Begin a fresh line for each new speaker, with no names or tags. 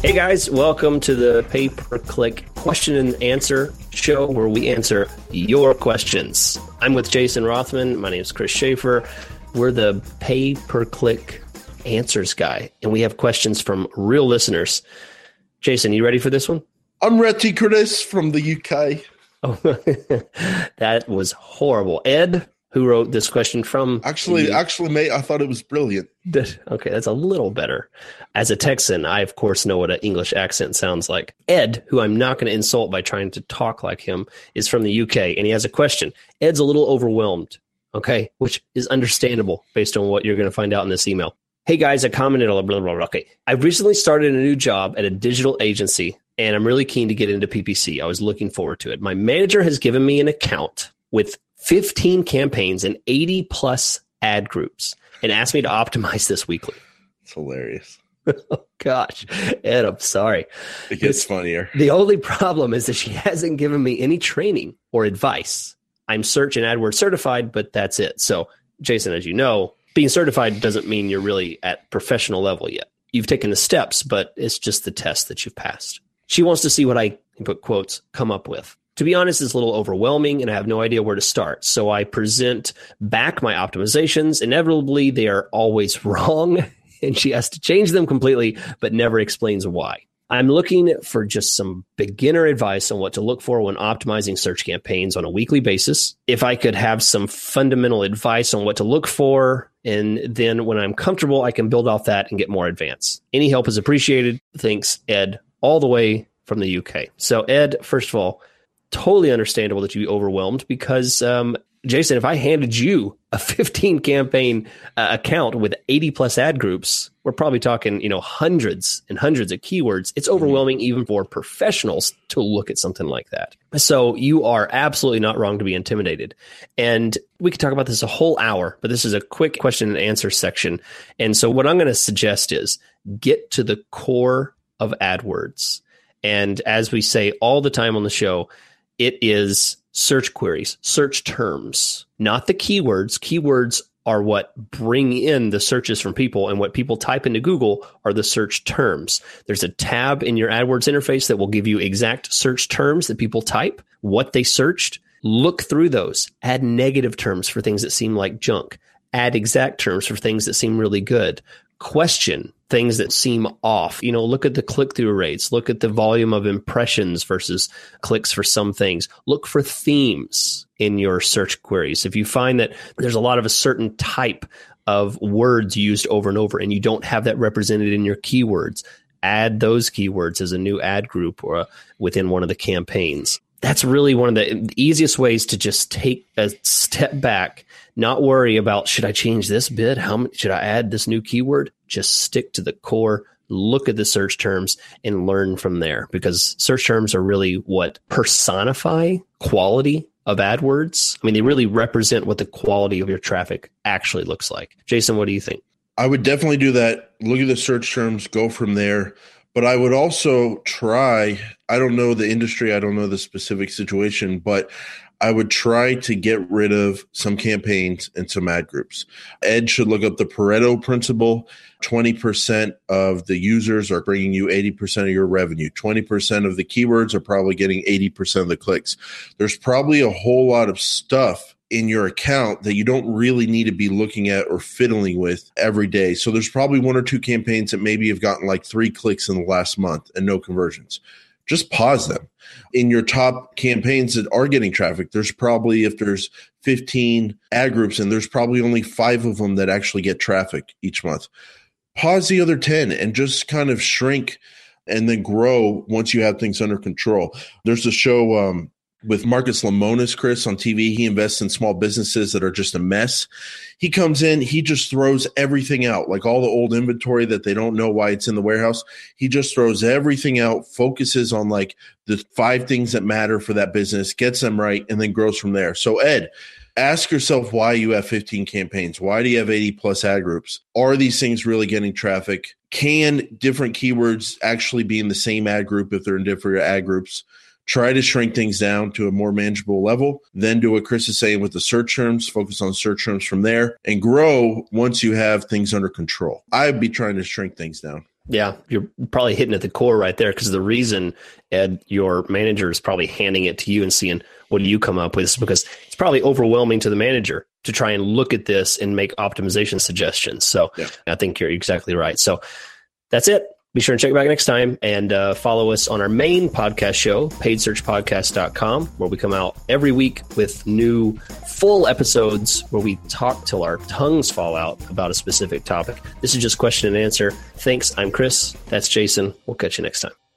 Hey guys, welcome to the pay per click question and answer show where we answer your questions. I'm with Jason Rothman. My name is Chris Schaefer. We're the pay per click answers guy, and we have questions from real listeners. Jason, you ready for this one?
I'm ready, Curtis from the UK.
Oh, that was horrible. Ed, who wrote this question from
actually
the,
actually mate i thought it was brilliant.
Okay that's a little better. As a texan i of course know what an english accent sounds like. Ed who i'm not going to insult by trying to talk like him is from the uk and he has a question. Ed's a little overwhelmed okay which is understandable based on what you're going to find out in this email. Hey guys i commented on blah blah blah. Okay i've recently started a new job at a digital agency and i'm really keen to get into ppc i was looking forward to it. My manager has given me an account with 15 campaigns and 80 plus ad groups and asked me to optimize this weekly.
It's hilarious.
oh gosh, Ed, I'm sorry.
It gets it's, funnier.
The only problem is that she hasn't given me any training or advice. I'm search and AdWords certified, but that's it. So, Jason, as you know, being certified doesn't mean you're really at professional level yet. You've taken the steps, but it's just the test that you've passed. She wants to see what I put quotes come up with to be honest, it's a little overwhelming and I have no idea where to start. So I present back my optimizations. Inevitably, they are always wrong and she has to change them completely, but never explains why. I'm looking for just some beginner advice on what to look for when optimizing search campaigns on a weekly basis. If I could have some fundamental advice on what to look for, and then when I'm comfortable, I can build off that and get more advanced. Any help is appreciated. Thanks, Ed, all the way from the UK. So, Ed, first of all, totally understandable that you'd be overwhelmed because um, Jason, if I handed you a 15 campaign uh, account with 80 plus ad groups, we're probably talking, you know, hundreds and hundreds of keywords. It's overwhelming even for professionals to look at something like that. So you are absolutely not wrong to be intimidated. And we could talk about this a whole hour, but this is a quick question and answer section. And so what I'm going to suggest is get to the core of AdWords. And as we say all the time on the show, it is search queries, search terms, not the keywords. Keywords are what bring in the searches from people, and what people type into Google are the search terms. There's a tab in your AdWords interface that will give you exact search terms that people type, what they searched. Look through those, add negative terms for things that seem like junk, add exact terms for things that seem really good question things that seem off. You know, look at the click through rates, look at the volume of impressions versus clicks for some things. Look for themes in your search queries. If you find that there's a lot of a certain type of words used over and over and you don't have that represented in your keywords, add those keywords as a new ad group or a, within one of the campaigns. That's really one of the easiest ways to just take a step back not worry about should I change this bit? How should I add this new keyword? Just stick to the core, look at the search terms and learn from there because search terms are really what personify quality of AdWords. I mean, they really represent what the quality of your traffic actually looks like. Jason, what do you think?
I would definitely do that. Look at the search terms, go from there. But I would also try, I don't know the industry, I don't know the specific situation, but I would try to get rid of some campaigns and some ad groups. Ed should look up the Pareto principle. 20% of the users are bringing you 80% of your revenue. 20% of the keywords are probably getting 80% of the clicks. There's probably a whole lot of stuff in your account that you don't really need to be looking at or fiddling with every day. So there's probably one or two campaigns that maybe have gotten like three clicks in the last month and no conversions just pause them. In your top campaigns that are getting traffic, there's probably, if there's 15 ad groups and there's probably only five of them that actually get traffic each month, pause the other 10 and just kind of shrink and then grow once you have things under control. There's a show, um, with Marcus Lemonis, Chris, on TV. He invests in small businesses that are just a mess. He comes in, he just throws everything out, like all the old inventory that they don't know why it's in the warehouse. He just throws everything out, focuses on like the five things that matter for that business, gets them right, and then grows from there. So, Ed, ask yourself why you have 15 campaigns. Why do you have 80 plus ad groups? Are these things really getting traffic? Can different keywords actually be in the same ad group if they're in different ad groups? Try to shrink things down to a more manageable level. Then do what Chris is saying with the search terms, focus on search terms from there and grow once you have things under control. I'd be trying to shrink things down.
Yeah, you're probably hitting at the core right there because the reason Ed, your manager is probably handing it to you and seeing what do you come up with is because it's probably overwhelming to the manager to try and look at this and make optimization suggestions. So yeah. I think you're exactly right. So that's it. Be sure and check back next time and uh, follow us on our main podcast show, paidsearchpodcast.com, where we come out every week with new full episodes where we talk till our tongues fall out about a specific topic. This is just question and answer. Thanks. I'm Chris. That's Jason. We'll catch you next time.